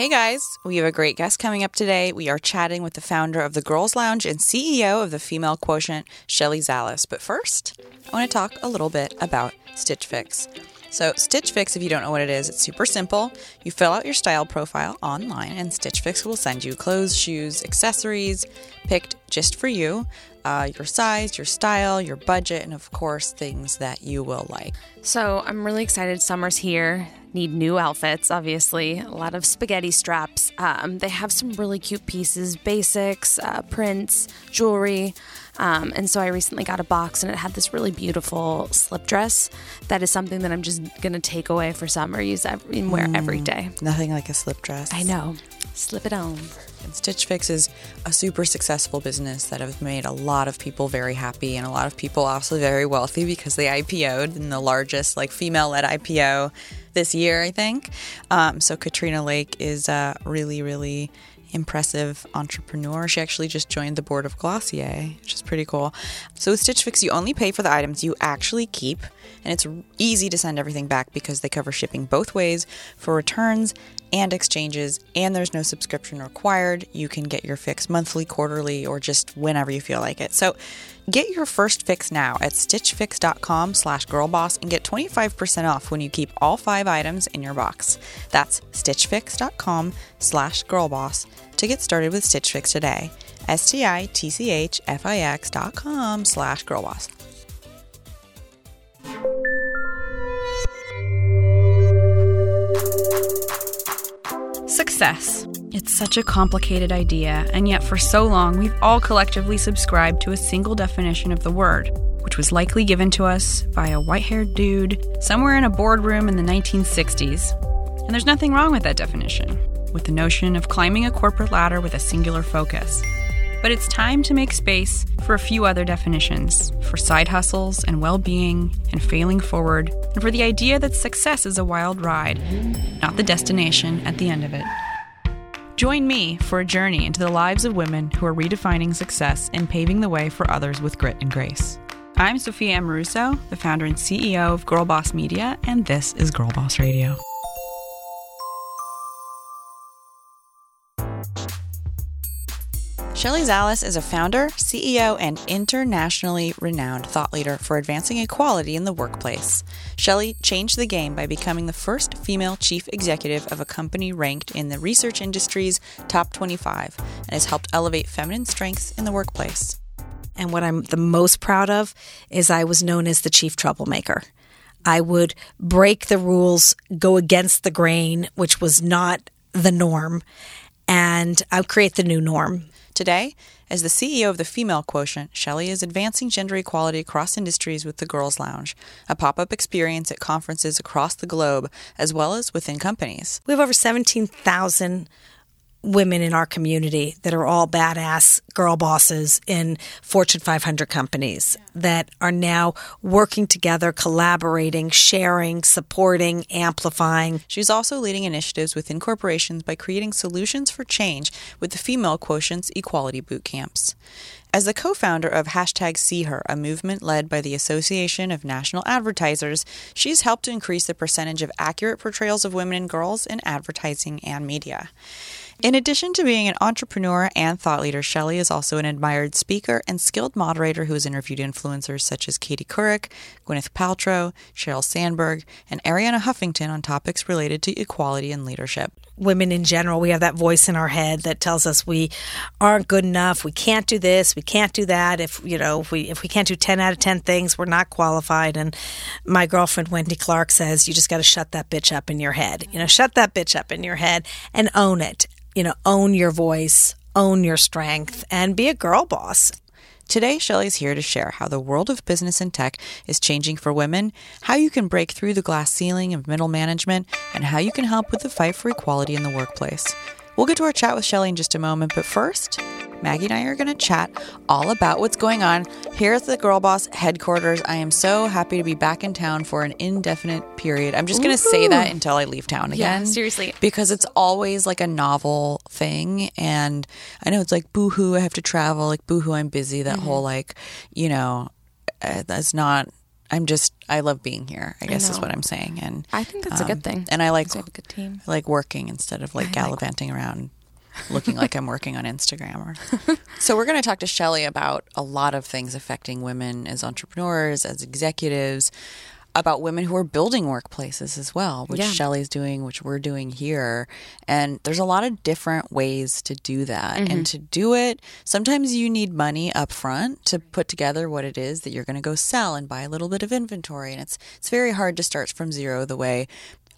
Hey guys, we have a great guest coming up today. We are chatting with the founder of the Girls Lounge and CEO of the Female Quotient, Shelley Zalis. But first, I want to talk a little bit about Stitch Fix. So, Stitch Fix, if you don't know what it is, it's super simple. You fill out your style profile online, and Stitch Fix will send you clothes, shoes, accessories picked just for you, uh, your size, your style, your budget, and of course, things that you will like. So I'm really excited. Summer's here. Need new outfits, obviously. A lot of spaghetti straps. Um, they have some really cute pieces, basics, uh, prints, jewelry. Um, and so I recently got a box and it had this really beautiful slip dress. That is something that I'm just going to take away for summer, use every, and wear every day. Nothing like a slip dress. I know. Slip it on. And Stitch Fix is a super successful business that has made a lot of people very happy and a lot of people also very wealthy because they IPO'd in the largest like female-led IPO this year, I think. Um, so Katrina Lake is a really, really impressive entrepreneur. She actually just joined the board of Glossier, which is pretty cool. So with Stitch Fix, you only pay for the items you actually keep, and it's easy to send everything back because they cover shipping both ways for returns and exchanges, and there's no subscription required. You can get your fix monthly, quarterly, or just whenever you feel like it. So get your first fix now at stitchfix.com slash girlboss and get 25% off when you keep all five items in your box. That's stitchfix.com slash girlboss to get started with Stitch Fix today. S-T-I-T-C-H-F-I-X dot com slash girlboss. Success. It's such a complicated idea, and yet for so long we've all collectively subscribed to a single definition of the word, which was likely given to us by a white haired dude somewhere in a boardroom in the 1960s. And there's nothing wrong with that definition, with the notion of climbing a corporate ladder with a singular focus. But it's time to make space for a few other definitions for side hustles and well being and failing forward, and for the idea that success is a wild ride, not the destination at the end of it. Join me for a journey into the lives of women who are redefining success and paving the way for others with grit and grace. I'm Sophia Amoruso, the founder and CEO of Girl Boss Media, and this is Girl Boss Radio. Shelley Zalis is a founder, CEO, and internationally renowned thought leader for advancing equality in the workplace. Shelly changed the game by becoming the first female chief executive of a company ranked in the research industry's top 25 and has helped elevate feminine strengths in the workplace. And what I'm the most proud of is I was known as the chief troublemaker. I would break the rules, go against the grain, which was not the norm, and I would create the new norm. Today, as the CEO of the Female Quotient, Shelley is advancing gender equality across industries with the Girls Lounge, a pop up experience at conferences across the globe, as well as within companies. We have over 17,000 women in our community that are all badass girl bosses in Fortune 500 companies that are now working together, collaborating, sharing, supporting, amplifying. She's also leading initiatives within corporations by creating solutions for change with the Female Quotient's Equality Boot Camps. As the co founder of hashtag See Her, a movement led by the Association of National Advertisers, she's helped increase the percentage of accurate portrayals of women and girls in advertising and media. In addition to being an entrepreneur and thought leader, Shelley is also an admired speaker and skilled moderator who has interviewed influencers such as Katie Couric, Gwyneth Paltrow, Sheryl Sandberg, and Arianna Huffington on topics related to equality and leadership. Women in general, we have that voice in our head that tells us we aren't good enough, we can't do this, we can't do that. If you know, if we if we can't do ten out of ten things, we're not qualified. And my girlfriend Wendy Clark says, you just got to shut that bitch up in your head. You know, shut that bitch up in your head and own it you know, own your voice, own your strength, and be a girl boss. Today, Shelley's here to share how the world of business and tech is changing for women, how you can break through the glass ceiling of middle management, and how you can help with the fight for equality in the workplace. We'll get to our chat with Shelley in just a moment, but first, Maggie and I are going to chat all about what's going on here at the Girl Boss headquarters. I am so happy to be back in town for an indefinite period. I'm just going to say that until I leave town again. Yeah, seriously. Because it's always like a novel thing. And I know it's like, boohoo, I have to travel. Like, boohoo, I'm busy. That whole, like, you know, uh, that's not I'm just I love being here. I guess is what I'm saying, and I think that's a good um, thing. And I like we have a good team. I like working instead of like I like- gallivanting around looking like I'm working on Instagram. Or... so we're going to talk to Shelley about a lot of things affecting women as entrepreneurs, as executives, about women who are building workplaces as well, which Yeah. Shelley's doing, which we're doing here. And there's a lot of different ways to do that. Mm-hmm. And to do it, sometimes you need money up front to put together what it is that you're going to go sell and buy a little bit of inventory. And it's it's very hard to start from zero the way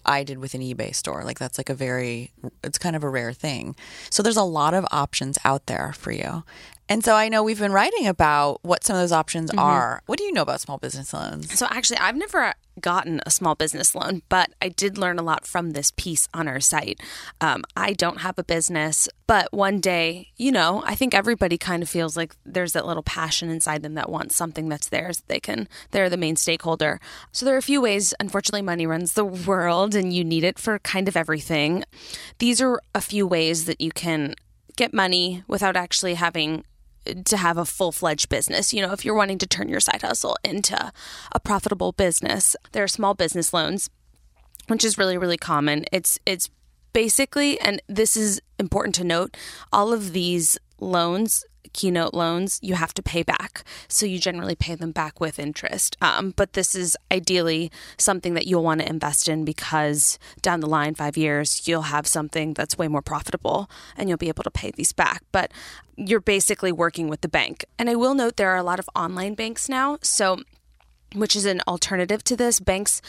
I did with an eBay store. Like that's like a very it's kind of a rare thing. So there's a lot of options out there for you. And so I know we've been writing about what some of those options are. What do you know about small business loans? So actually, I've never gotten a small business loan, but I did learn a lot from this piece on our site. Um, I don't have a business, but one day, you know, I think everybody kind of feels like there's that little passion inside them that wants something that's theirs. That they can, they're the main stakeholder. So there are a few ways. Unfortunately, money runs the world, and you need it for kind of everything. These are a few ways that you can get money without actually having to have a full fledged business. You know, if you're wanting to turn your side hustle into a profitable business, there are small business loans, which is really, really common. It's it's basically, and this is important to note, all of these loans, keynote loans, you have to pay back. So you generally pay them back with interest. Um, but this is ideally something that you'll want to invest in because down the line, five years, you'll have something that's way more profitable and you'll be able to pay these back. But you're basically working with the bank. And I will note there are a lot of online banks now. So which is an alternative to this. Banks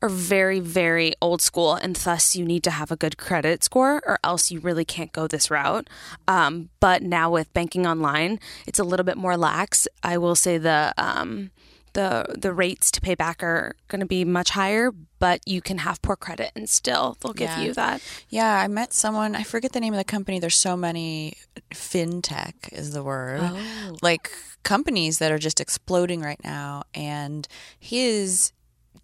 are very, very old school, and thus you need to have a good credit score, or else you really can't go this route. Um, but now with banking online, it's a little bit more lax. I will say the um, the the rates to pay back are going to be much higher, but you can have poor credit and still they'll give Yeah. you that. Yeah, I met someone, I forget the name of the company. There's so many fintech is the word. Oh. Like companies that are just exploding right now and his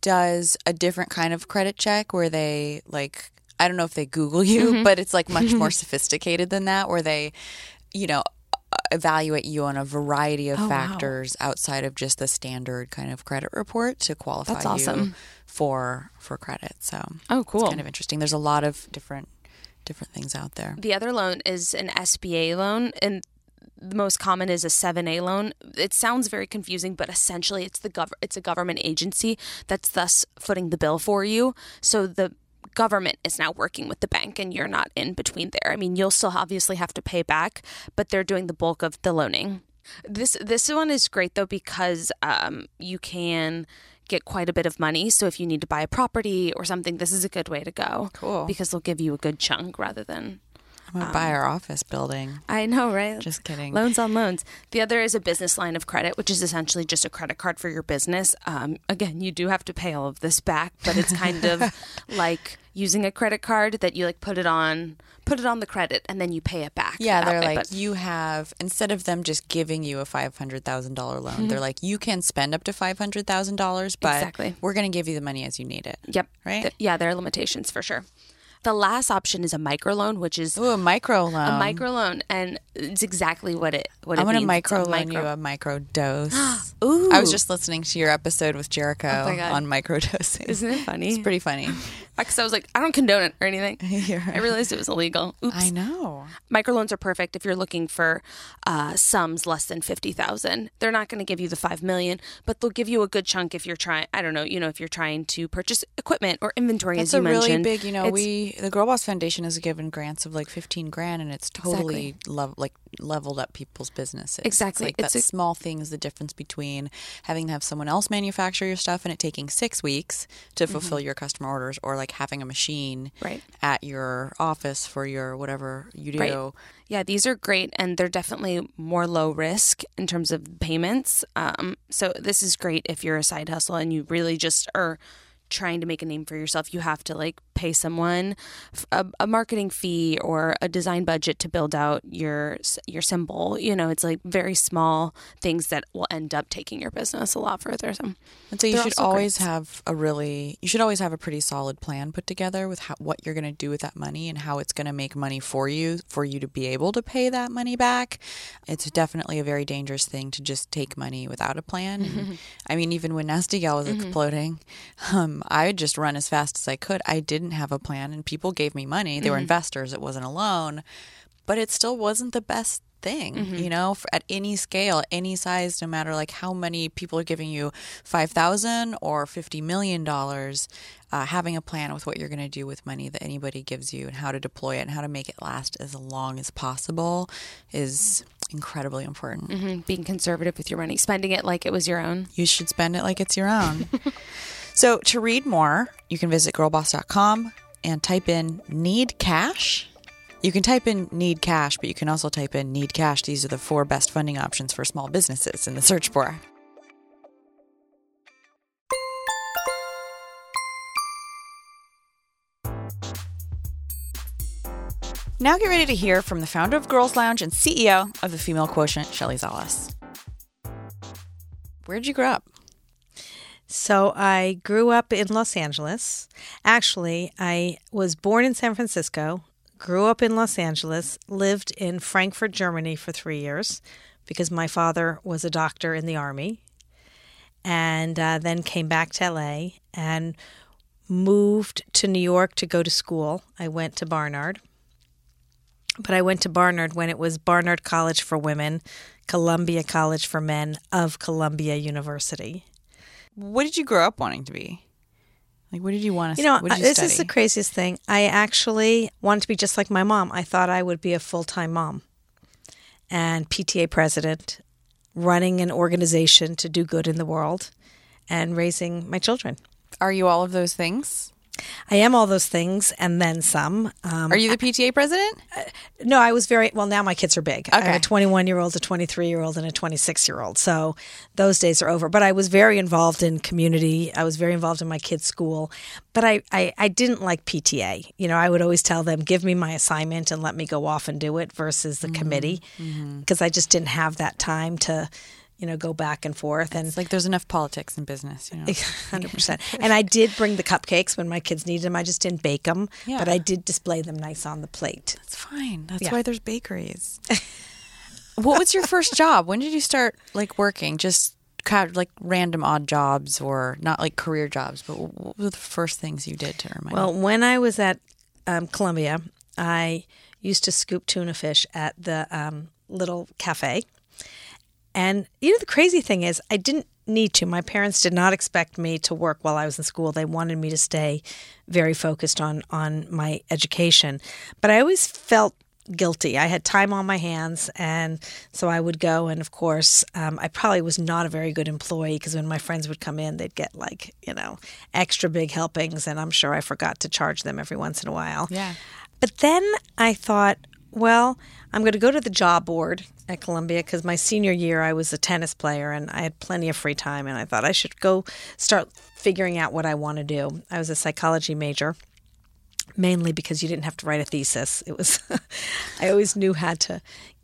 does a different kind of credit check where they like I don't know if they Google you, mm-hmm. but it's like much more sophisticated than that where they you know evaluate you on a variety of Oh, wow. factors outside of just the standard kind of credit report to qualify That's you awesome. for for credit. So Oh, cool. it's kind of interesting. There's a lot of different different things out there. The other loan is an SBA loan, and the most common is a 7A loan. It sounds very confusing, but essentially it's the gov- it's a government agency that's thus footing the bill for you. So the government is now working with the bank and you're not in between there. I mean, you'll still obviously have to pay back, but they're doing the bulk of the loaning. This this one is great though because um, you can get quite a bit of money. So if you need to buy a property or something, this is a good way to go. Cool. Because they'll give you a good chunk rather than I'm gonna buy our office building. I know, right? Just kidding. Loans on loans. The other is a business line of credit, which is essentially just a credit card for your business. Um, again, you do have to pay all of this back, but it's kind of like using a credit card that you like put it on, put it on the credit, and then you pay it back. Yeah, they're way. like But- you have instead of them just giving you a five hundred thousand dollar loan, Mm-hmm. they're like you can spend up to five hundred thousand dollars, but Exactly. we're gonna give you the money as you need it. Yep. Right? Yeah, there are limitations for sure. The last option is a microloan, which is Ooh, a micro loan. a microloan, and it's exactly what it what I'm it means. It's a micro loan micro- you a micro dose. Ooh, I was just listening to your episode with Jericho Oh on microdosing. Isn't it funny? It's pretty funny. Because I was like, I don't condone it or anything. I realized it was illegal. Oops. I know. Microloans are perfect if you're looking for uh, sums less than fifty thousand. They're not going to give you the five million, but they'll give you a good chunk if you're trying. I don't know, you know, if you're trying to purchase equipment or inventory, That's as you a really big, you know, It's- we the Girl Boss Foundation has given grants of like fifteen grand, and it's totally lev- like leveled up people's businesses. It's Exactly. like It's that a- small thing is the difference between having to have someone else manufacture your stuff and it taking six weeks to fulfill your customer orders, or like having a machine Mm-hmm. Right. at your office for your whatever you do. Right. Yeah, these are great, and they're definitely more low risk in terms of payments. Um, so this is great if you're a side hustle and you really just are trying to make a name for yourself, you have to like pay someone a, a, marketing fee or a design budget to build out your your symbol. You know, it's like very small things that will end up taking your business a lot further. So, and so you should always great. have a really you should always have a pretty solid plan put together with how, what you're going to do with that money and how it's going to make money for you for you to be able to pay that money back. It's definitely a very dangerous thing to just take money without a plan. Mm-hmm. I mean, even when Nasty Gal was mm-hmm. exploding, um, I would just run as fast as I could. I didn't have a plan, and people gave me money. They mm-hmm. were investors. It wasn't a loan, but it still wasn't the best thing mm-hmm. you know at any scale any size no matter like how many people are giving you 5000 or 50 million dollars uh, having a plan with what you're going to do with money that anybody gives you and how to deploy it and how to make it last as long as possible is incredibly important mm-hmm. being conservative with your money spending it like it was your own you should spend it like it's your own So to read more, you can visit girlboss.com and type in need cash. You can type in need cash, but you can also type in need cash. These are the four best funding options for small businesses in the search bar. Now get ready to hear from the founder of Girls Lounge and CEO of the Female Quotient, Shelley Zalis. Where'd you grow up? So I grew up in Los Angeles. Actually, I was born in San Francisco, grew up in Los Angeles, lived in Frankfurt, Germany for three years because my father was a doctor in the army, and uh, then came back to LA and moved to New York to go to school. I went to Barnard. But I went to Barnard when it was Barnard College for Women, Columbia College for Men of Columbia University what did you grow up wanting to be? Like, what did you want to? You know, you this study? is the craziest thing. I actually wanted to be just like my mom. I thought I would be a full time mom and PTA president, running an organization to do good in the world, and raising my children. Are you all of those things? I am all those things and then some. Um, are you the PTA president? Uh, no, I was very well. Now my kids are big. Okay. I have a 21 year old, a 23 year old, and a 26 year old. So those days are over. But I was very involved in community. I was very involved in my kids' school. But I, I, I didn't like PTA. You know, I would always tell them, give me my assignment and let me go off and do it versus the mm-hmm. committee because mm-hmm. I just didn't have that time to you know, go back and forth. And it's like there's enough politics in business, you know. 100%. and I did bring the cupcakes when my kids needed them. I just didn't bake them, yeah. but I did display them nice on the plate. That's fine. That's yeah. why there's bakeries. what was your first job? When did you start like working? Just like random odd jobs or not like career jobs, but what were the first things you did to earn money? Well, when I was at um, Columbia, I used to scoop tuna fish at the um, little cafe and you know, the crazy thing is, I didn't need to. My parents did not expect me to work while I was in school. They wanted me to stay very focused on on my education. But I always felt guilty. I had time on my hands, and so I would go. And of course, um, I probably was not a very good employee because when my friends would come in, they'd get like you know extra big helpings, and I'm sure I forgot to charge them every once in a while. Yeah. But then I thought, well, I'm going to go to the job board at Columbia because my senior year I was a tennis player and I had plenty of free time and I thought I should go start figuring out what I want to do. I was a psychology major mainly because you didn't have to write a thesis. It was I always knew how to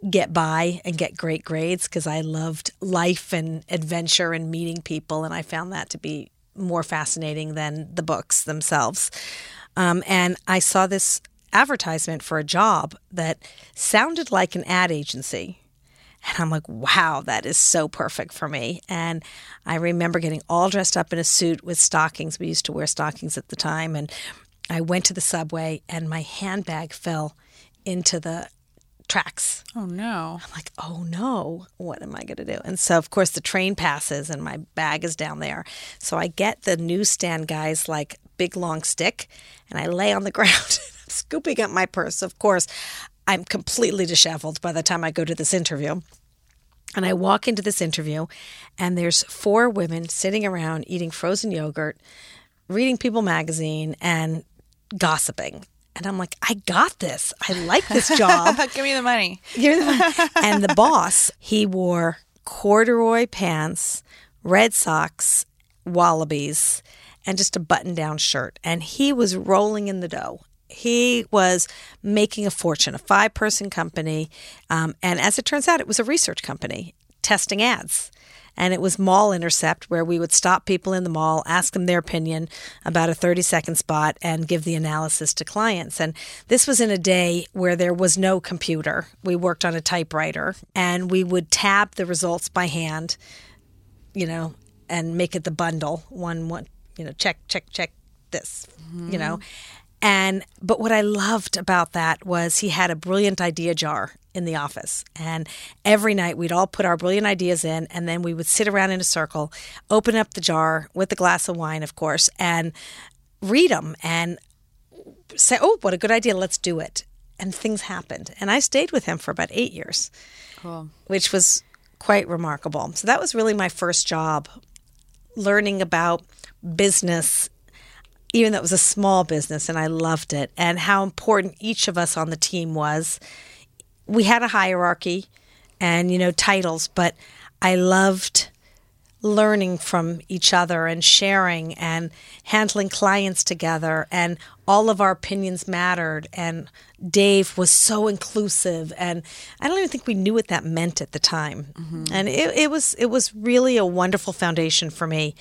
get by and get great grades because I loved life and adventure and meeting people and I found that to be more fascinating than the books themselves. Um, and I saw this advertisement for a job that sounded like an ad agency. And I'm like, wow, that is so perfect for me. And I remember getting all dressed up in a suit with stockings. We used to wear stockings at the time. And I went to the subway and my handbag fell into the tracks. Oh no. I'm like, oh no, what am I going to do? And so, of course, the train passes and my bag is down there. So I get the newsstand guy's like big long stick and I lay on the ground scooping up my purse. Of course, I'm completely disheveled by the time I go to this interview. And I walk into this interview, and there's four women sitting around eating frozen yogurt, reading People magazine, and gossiping. And I'm like, I got this. I like this job. Give me the money. Give me the money. and the boss, he wore corduroy pants, red socks, wallabies, and just a button down shirt. And he was rolling in the dough. He was making a fortune, a five person company. Um, and as it turns out, it was a research company testing ads and it was Mall Intercept, where we would stop people in the mall, ask them their opinion about a 30 second spot, and give the analysis to clients. And this was in a day where there was no computer. We worked on a typewriter, and we would tab the results by hand, you know, and make it the bundle one, one, you know, check, check, check this, mm-hmm. you know. And but what I loved about that was he had a brilliant idea jar in the office. And every night we'd all put our brilliant ideas in, and then we would sit around in a circle, open up the jar with a glass of wine, of course, and read them and say, Oh, what a good idea, let's do it. And things happened. And I stayed with him for about eight years, cool. which was quite remarkable. So that was really my first job, learning about business even though it was a small business and I loved it, and how important each of us on the team was. We had a hierarchy and you know titles, but I loved learning from each other and sharing and handling clients together and all of our opinions mattered. And Dave was so inclusive and I don't even think we knew what that meant at the time. Mm-hmm. and it, it, was it was really a wonderful foundation for me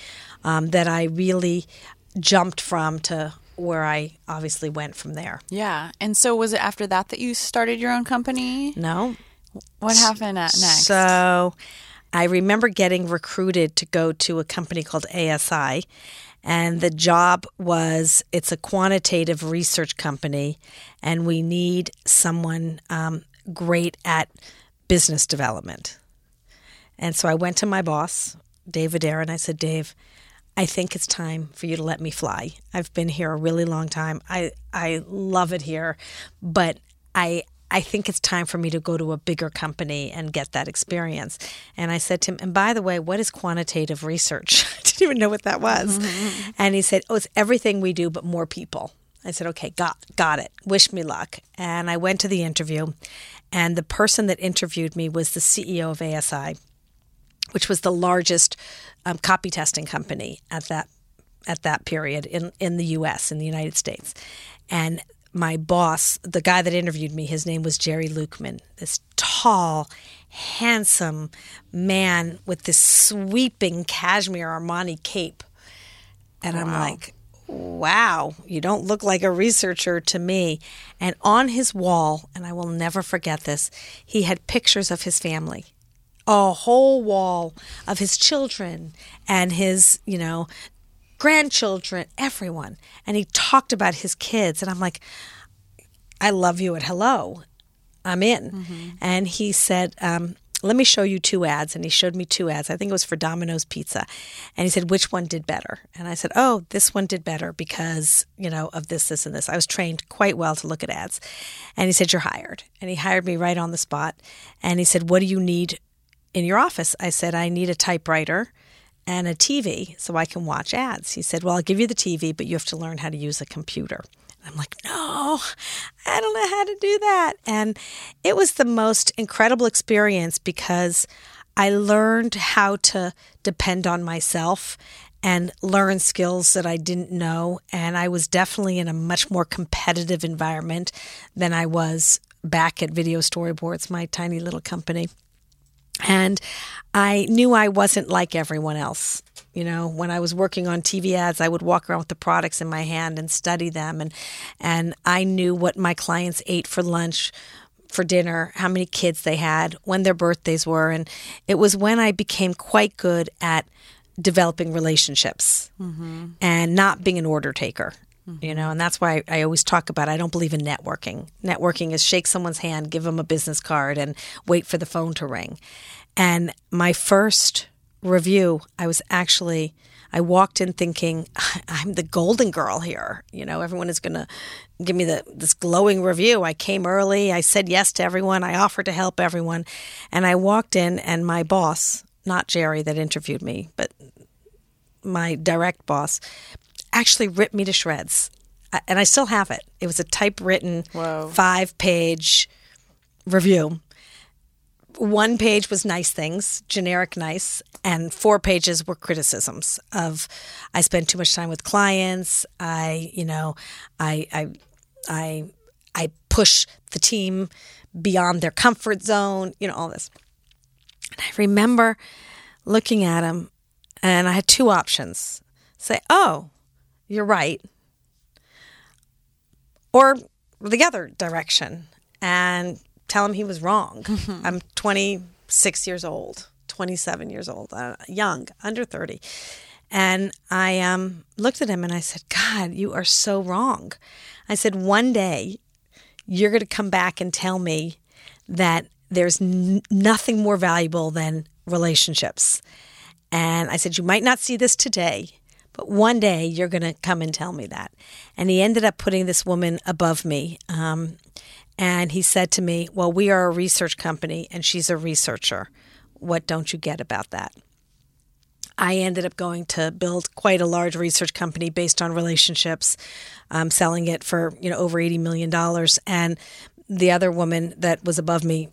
um, that I really jumped from to where I obviously went from there. Yeah. And so was it after that that you started your own company? No. What happened at next? So I remember getting recruited to go to a company called ASI. And the job was it's a quantitative research company, and we need someone um, great at business development. And so I went to my boss, David Aaron. I said, Dave, I think it's time for you to let me fly. I've been here a really long time. I I love it here, but I I think it's time for me to go to a bigger company and get that experience. And I said to him, and by the way, what is quantitative research? I didn't even know what that was. Mm-hmm. And he said, Oh, it's everything we do, but more people. I said, Okay, got got it. Wish me luck. And I went to the interview, and the person that interviewed me was the CEO of ASI which was the largest um, copy testing company at that at that period in in the U.S. in the United States, and my boss, the guy that interviewed me, his name was Jerry Lukeman, this tall, handsome man with this sweeping cashmere Armani cape. And wow. I'm like, wow, you don't look like a researcher to me. And on his wall, and I will never forget this, he had pictures of his family a whole wall of his children and his, you know, grandchildren, everyone. And he talked about his kids. And I'm like, I love you at hello. I'm in. Mm-hmm. And he said, um, let me show you two ads. And he showed me two ads. I think it was for Domino's Pizza. And he said, which one did better? And I said, oh, this one did better because, you know, of this, this, and this. I was trained quite well to look at ads. And he said, you're hired. And he hired me right on the spot. And he said, what do you need in your office? I said, I need a typewriter and a TV so I can watch ads. He said, Well, I'll give you the TV, but you have to learn how to use a computer. I'm like, No, I don't know how to do that. And it was the most incredible experience because I learned how to depend on myself and learn skills that I didn't know. And I was definitely in a much more competitive environment than I was back at Video Storyboards, my tiny little company. And I knew I wasn't like everyone else. You know, when I was working on TV ads, I would walk around with the products in my hand and study them and and I knew what my clients ate for lunch, for dinner, how many kids they had, when their birthdays were, and it was when I became quite good at developing relationships mm-hmm. and not being an order taker you know and that's why I, always talk about i don't believe in networking. Networking is shake someone's hand give them a business card and wait for the phone to ring. And my first review i was actually i walked in thinking i'm the golden girl here. You know everyone is going to give me the this glowing review. I came early. I said yes to everyone. I offered to help everyone. And i walked in and my boss not jerry that interviewed me but my direct boss actually ripped me to shreds. And I still have it. It was a typewritten five page review one page was nice things, generic nice, and four pages were criticisms of I spend too much time with clients. I, you know, I, I, I, I push the team beyond their comfort zone. You know, all this. And I remember looking at him, and I had two options: say, "Oh, you're right," or the other direction, and tell him he was wrong. I'm 26 years old, 27 years old, uh, young, under 30. And I um, looked at him and I said, God, you are so wrong. I said, one day you're going to come back and tell me that there's n- nothing more valuable than relationships. And I said, You might not see this today, but one day you're going to come and tell me that. And he ended up putting this woman above me. Um, and he said to me, Well, we are a research company and she's a researcher. What don't you get about that? I ended up going to build quite a large research company based on relationships, um, selling it for you know over eighty million dollars. And the other woman that was above me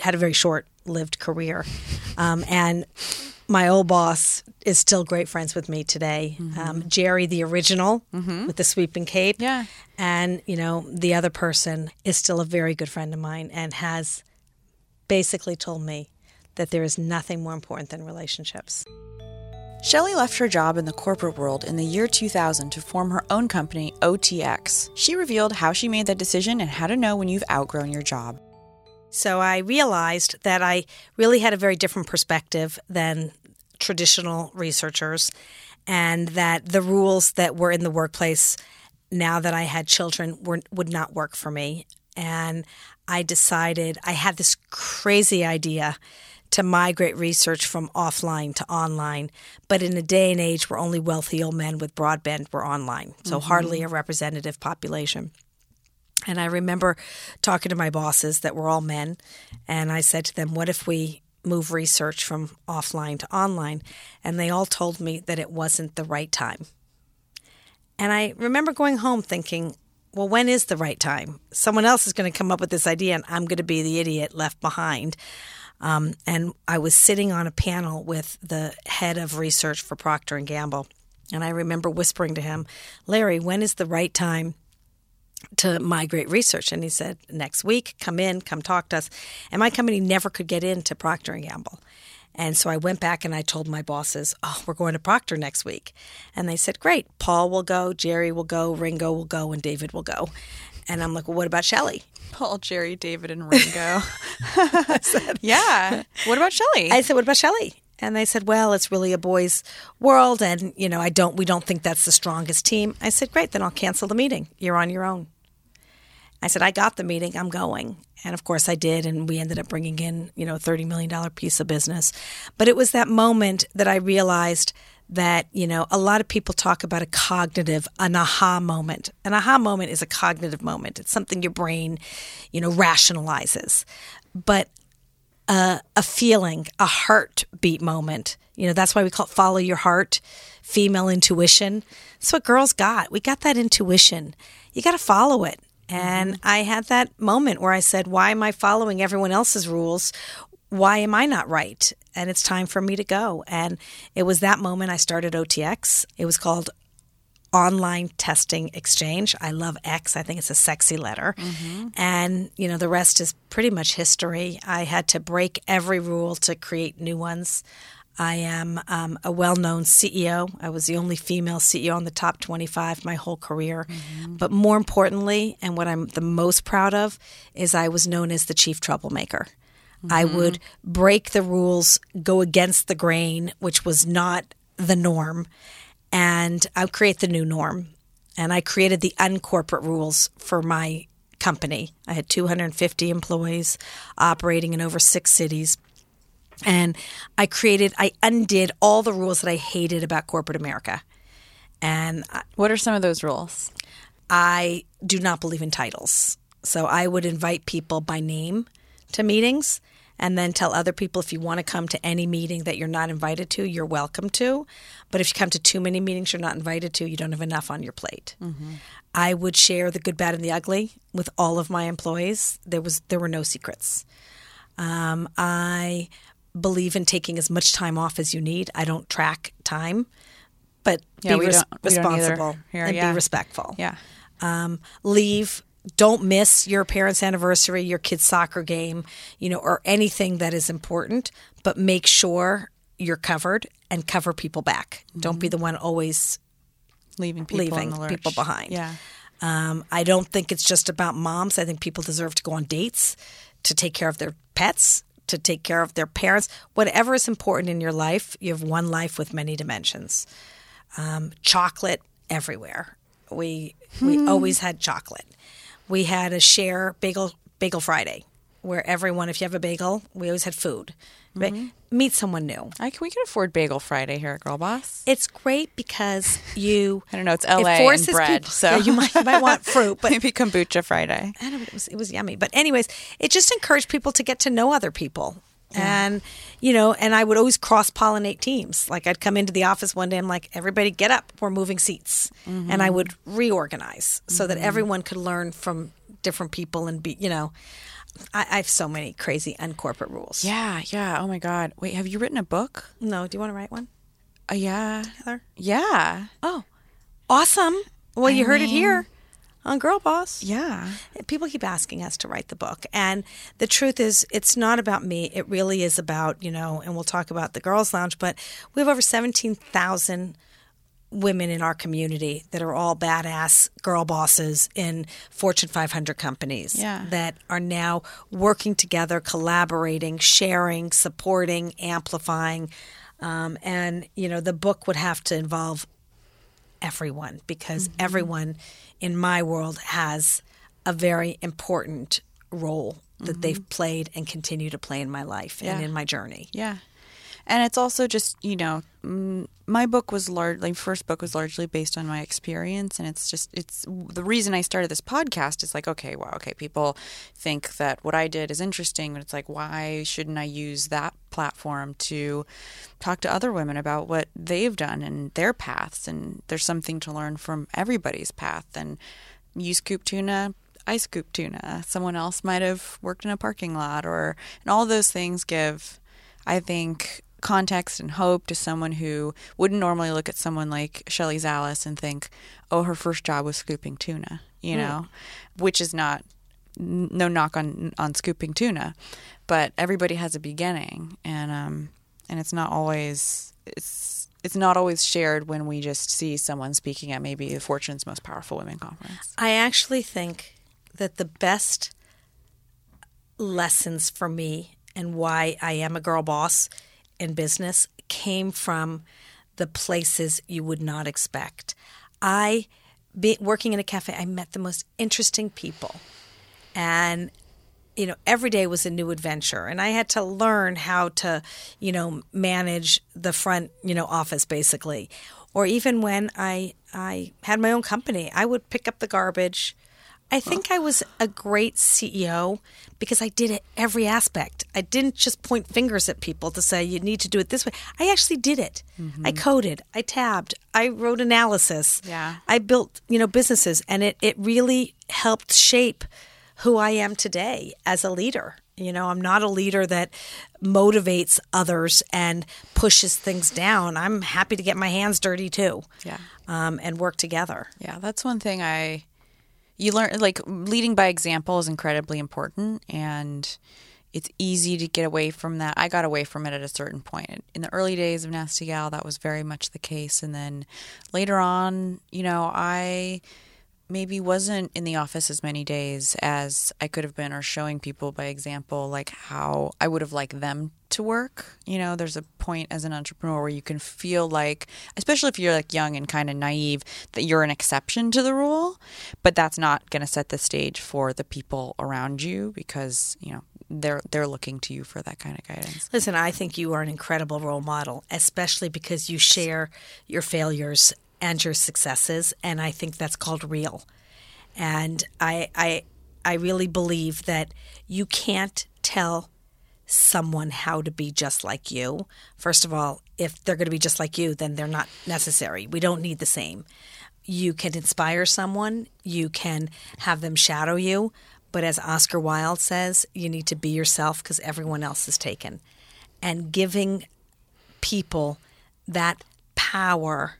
had a very short-lived career, um, and my old boss is still great friends with me today. Mm-hmm. Um, Jerry, the original mm-hmm. with the sweeping cape, yeah, and you know the other person is still a very good friend of mine and has basically told me that there is nothing more important than relationships. Shelley left her job in the corporate world in the year 2000 to form her own company, OTX. She revealed how she made that decision and how to know when you've outgrown your job. So I realized that I really had a very different perspective than traditional researchers, and that the rules that were in the workplace now that I had children were, would not work for me. And I decided I had this crazy idea to migrate research from offline to online. But in a day and age where only wealthy old men with broadband were online, so mm-hmm. hardly a representative population. And I remember talking to my bosses that were all men, and I said to them, What if we move research from offline to online? And they all told me that it wasn't the right time. And I remember going home thinking, well, when is the right time? Someone else is going to come up with this idea, and I'm going to be the idiot left behind. Um, and I was sitting on a panel with the head of research for Procter and Gamble, and I remember whispering to him, "Larry, when is the right time to migrate research. And he said next week come in come talk to us. And my company never could get into procter and gamble. And so i went back and i told my bosses oh we're going to procter next week. And they said great. Paul will go jerry will go ringo will go and david will go. And i'm like well what about shelley? Paul jerry david and ringo. Said, yeah. What about shelley? I said what about shelley? And they said, "Well, it's really a boys' world, and you know, I don't. We don't think that's the strongest team." I said, "Great, then I'll cancel the meeting. You're on your own." I said, "I got the meeting. I'm going." And of course, I did, and we ended up bringing in, you know, a thirty million dollar piece of business. But it was that moment that I realized that you know a lot of people talk about a cognitive an aha moment an aha moment is a cognitive moment it's something your brain you know rationalizes but a, a feeling, a heartbeat moment. You know, that's why we call it follow your heart, female intuition. That's what girls got. We got that intuition. You got to follow it. And mm-hmm. I had that moment where I said, Why am I following everyone else's rules? Why am I not right? And it's time for me to go. And it was that moment I started OTX. It was called online testing exchange. I love X. I think it's a sexy letter. Mm-hmm. And, you know, the rest is pretty much history. I had to break every rule to create new ones. I am um, a well known CEO. I was the only female CEO on the top 25 my whole career. Mm-hmm. But more importantly, and what I'm the most proud of, is I was known as the chief troublemaker. Mm-hmm. I would break the rules, go against the grain, which was not the norm and I would create the new norm. And I created the uncorporate rules for my company. I had 250 employees operating in over six cities. And I created, I undid all the rules that I hated about corporate America. And what are some of those rules? I do not believe in titles. So I would invite people by name to meetings and then tell other people if you want to come to any meeting that you're not invited to, you're welcome to. But if you come to too many meetings you're not invited to, you don't have enough on your plate. Mm-hmm. I would share the good, bad, and the ugly with all of my employees. There was there were no secrets. Um, I believe in taking as much time off as you need. I don't track time, but Yeah, be res- don't- we don't responsible here, and yeah. be respectful. Yeah. Um, leave. Don't miss your parents' anniversary, your kid's soccer game, you know, or anything that is important. But make sure you're covered and cover people back. Don't be the one always Leaving people leaving people behind. Yeah. Um, I don't think it's just about moms. I think people deserve to go on dates, to take care of their pets, to take care of their parents. Whatever is important in your life, you have one life with many dimensions. Um, chocolate everywhere. We we always had chocolate. We had a share bagel bagel Friday, where everyone, if you have a bagel, we always had food. Right? Mm-hmm. Meet someone new. I can, we can afford Bagel Friday here at Girl Boss. It's great because you. I don't know. It's LA and forces bread, people- so Yeah, you might you might want fruit, but maybe kombucha Friday. I don't know, it was it was yummy. But anyways, it just encouraged people to get to know other people. And you know, and I would always cross pollinate teams. Like I'd come into the office one day, and I'm like, everybody get up, we're moving seats, mm-hmm. and I would reorganize so that mm-hmm. everyone could learn from different people and be, you know, I, I have so many crazy uncorporate rules. Yeah, yeah. Oh my God. Wait, have you written a book? No, do you want to write one, Uh, yeah. Heather? Yeah. Oh, awesome! Well, you heard it here on Girl Boss. Yeah. people keep asking us to write the book and the truth is it's not about me it really is about you know and we'll talk about the girls lounge but we have over 17,000 women in our community that are all badass girl bosses in Fortune 500 companies Yeah. that are now working together collaborating sharing supporting amplifying um, and you know the book would have to involve everyone because Mm-hmm. everyone in my world has a very important role that they've played and continue to play in my life and Mm-hmm. In my journey. Yeah. And it's also just, you know, my book was largely, first book was largely based on my experience. And it's just, it's the reason I started this podcast is like, okay, well, okay, people think that what I did is interesting, but it's like, why shouldn't I use that platform to talk to other women about what they've done and their paths? And there's something to learn from everybody's path. And you scoop tuna, I scoop tuna. Someone else might have worked in a parking lot or, and all those things give, I think, context and hope to someone who wouldn't normally look at someone like Shelley Zalis and think, oh, her first job was scooping tuna, you know, which is not, no knock on, on scooping tuna, but everybody has a beginning and, um, and it's not always, it's, it's not always shared when we just see someone speaking at maybe the Fortune's most powerful women conference. I actually think that the best lessons for me and why I am a girl boss in business came from the places you would not expect. I, be, working in a cafe, I met the most interesting people. And you know every day was a new adventure and i had to learn how to you know manage the front you know office basically or even when i i had my own company i would pick up the garbage i think i was a great ceo because i did it every aspect i didn't just point fingers at people to say you need to do it this way i actually did it i coded i tabbed i wrote analysis Yeah. I built, you know, businesses and it, it really helped shape who I am today as a leader. You know, I'm not a leader that motivates others and pushes things down. I'm happy to get my hands dirty too. Yeah. Um, and work together. Yeah, that's one thing I you learn like leading by example is incredibly important and it's easy to get away from that. I got away from it at a certain point. In the early days of Nasty Gal, that was very much the case. And then later on, you know, I maybe wasn't in the office as many days as I could have been, or showing people by example, like how I would have liked them to work. You know, there's a point as an entrepreneur where you can feel like, especially if you're like young and kind of naive, that you're an exception to the rule, but that's not going to set the stage for the people around you because, you know, they're they're looking to you for that kind of guidance. Listen, I think you are an incredible role model, especially because you share your failures and your successes, and I think that's called real. And I, I, I really believe that you can't tell someone how to be just like you. First of all, if they're going to be just like you, then they're not necessary. We don't need the same. You can inspire someone, you can have them shadow you, But as Oscar Wilde says, you need to be yourself because everyone else is taken. And giving people that power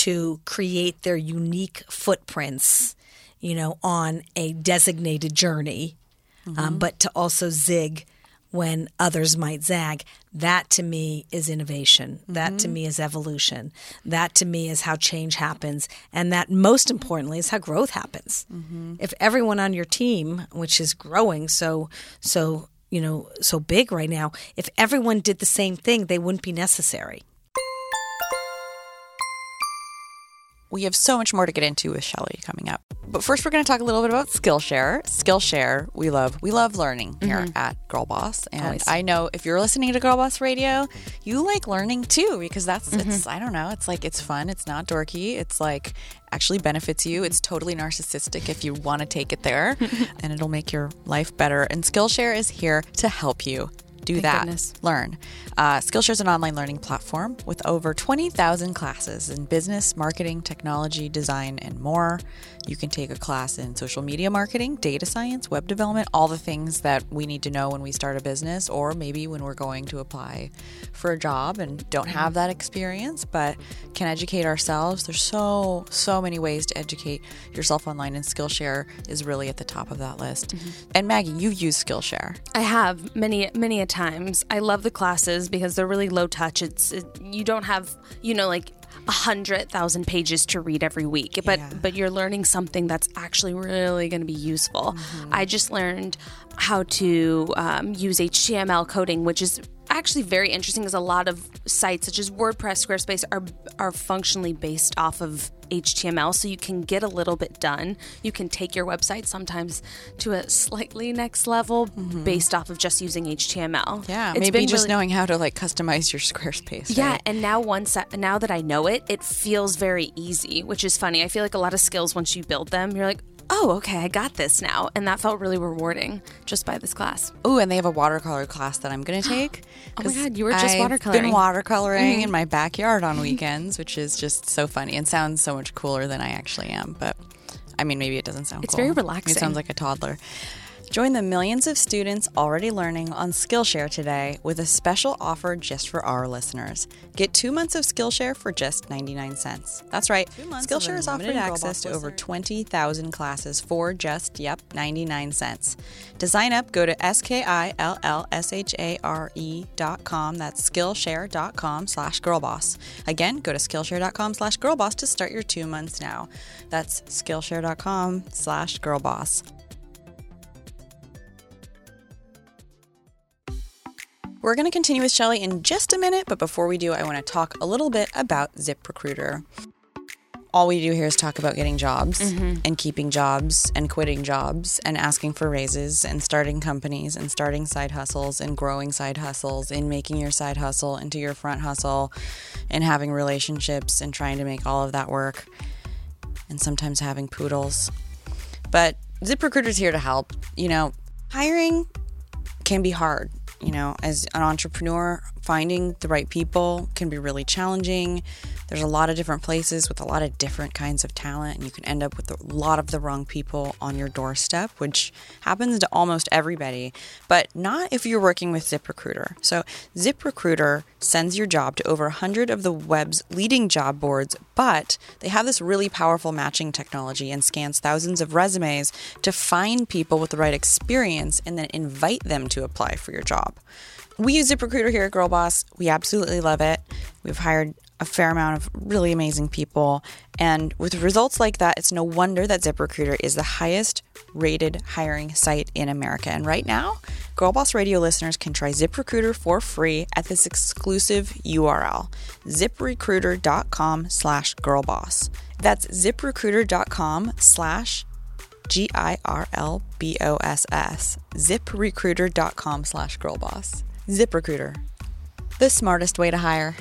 to create their unique footprints, you know, on a designated journey, um, mm-hmm. but to also zig when others might zag. That to me is innovation. That to mm-hmm. me is evolution. That to me is how change happens. And that most importantly is how growth happens. Mm-hmm. If everyone on your team, which is growing so, so, you know, so big right now, if everyone did the same thing, they wouldn't be necessary. We have so much more to get into with Shelley coming up. But first, we're going to talk a little bit about Skillshare. Skillshare, we love. We love learning here mm-hmm. at Girl Boss, and Always. I know if you're listening to Girl Boss Radio, you like learning too because that's it's. Mm-hmm. I don't know. It's like it's fun. It's not dorky. It's like actually benefits you. It's totally narcissistic if you want to take it there, and it'll make your life better. And Skillshare is here to help you do Thank that. goodness. Learn. Uh, Skillshare is an online learning platform with over 20,000 classes in business, marketing, technology, design, and more. You can take a class in social media marketing, data science, web development, all the things that we need to know when we start a business, or maybe when we're going to apply for a job and don't mm-hmm. have that experience, but can educate ourselves. There's so, so many ways to educate yourself online, and Skillshare is really at the top of that list. Mm-hmm. And Maggie, you've used Skillshare. I have many, many a times. I love the classes because they're really low touch. It's it, you don't have, you know, like a hundred thousand pages to read every week, but Yeah. but you're learning something that's actually really going to be useful. I just learned how to um, use HTML coding, which is actually very interesting because a lot of sites such as WordPress, Squarespace are are functionally based off of HTML, so you can get a little bit done. You can take your website sometimes to a slightly next level mm-hmm. based off of just using HTML. Yeah, It's maybe just really- knowing how to like customize your Squarespace. Yeah, and now once I- now that I know it, it feels very easy, which is funny. I feel like a lot of skills once you build them, you're like, "Oh, okay, I got this now." And that felt really rewarding just by this class. Oh, and they have a watercolor class that I'm going to oh take. Oh my God, you were just I've watercoloring. Been watercoloring in mm-hmm. my backyard on weekends, which is just so funny and sounds so much cooler than I actually am. But I mean, maybe it doesn't sound. It's cool. very relaxing. It sounds like a toddler. Join the millions of students already learning on Skillshare today with a special offer just for our listeners. Get two months of Skillshare for just 99 cents. That's right. Skillshare is offering access to over 20,000 classes for just, yep, 99 cents. To sign up, go to S-K-I-L-L-S-H-A-R-E dot com. That's Skillshare dot com slash girlboss. Again, go to Skillshare dot com slash girlboss to start your two months now. That's Skillshare dot com slash girlboss. We're going to continue with Shelley in just a minute, but before we do, I want to talk a little bit about ZipRecruiter. All we do here is talk about getting jobs mm-hmm. and keeping jobs and quitting jobs and asking for raises and starting companies and starting side hustles and growing side hustles and making your side hustle into your front hustle and having relationships and trying to make all of that work and sometimes having poodles. But ZipRecruiter's here to help. You know, hiring can be hard. You know, as an entrepreneur, finding the right people can be really challenging. There's a lot of different places with a lot of different kinds of talent, and you can end up with a lot of the wrong people on your doorstep, which happens to almost everybody, but not if you're working with ZipRecruiter. So, ZipRecruiter sends your job to over 100 of the web's leading job boards, but they have this really powerful matching technology and scans thousands of resumes to find people with the right experience and then invite them to apply for your job. We use ZipRecruiter here at Girl Boss. We absolutely love it. We've hired a fair amount of really amazing people. And with results like that, it's no wonder that ZipRecruiter is the highest rated hiring site in America. And right now, Girl Boss Radio listeners can try ZipRecruiter for free at this exclusive URL, ziprecruiter.com slash girlboss. That's ziprecruiter.com slash G I R L B O S S. ZipRecruiter.com slash girlboss. ZipRecruiter, the smartest way to hire.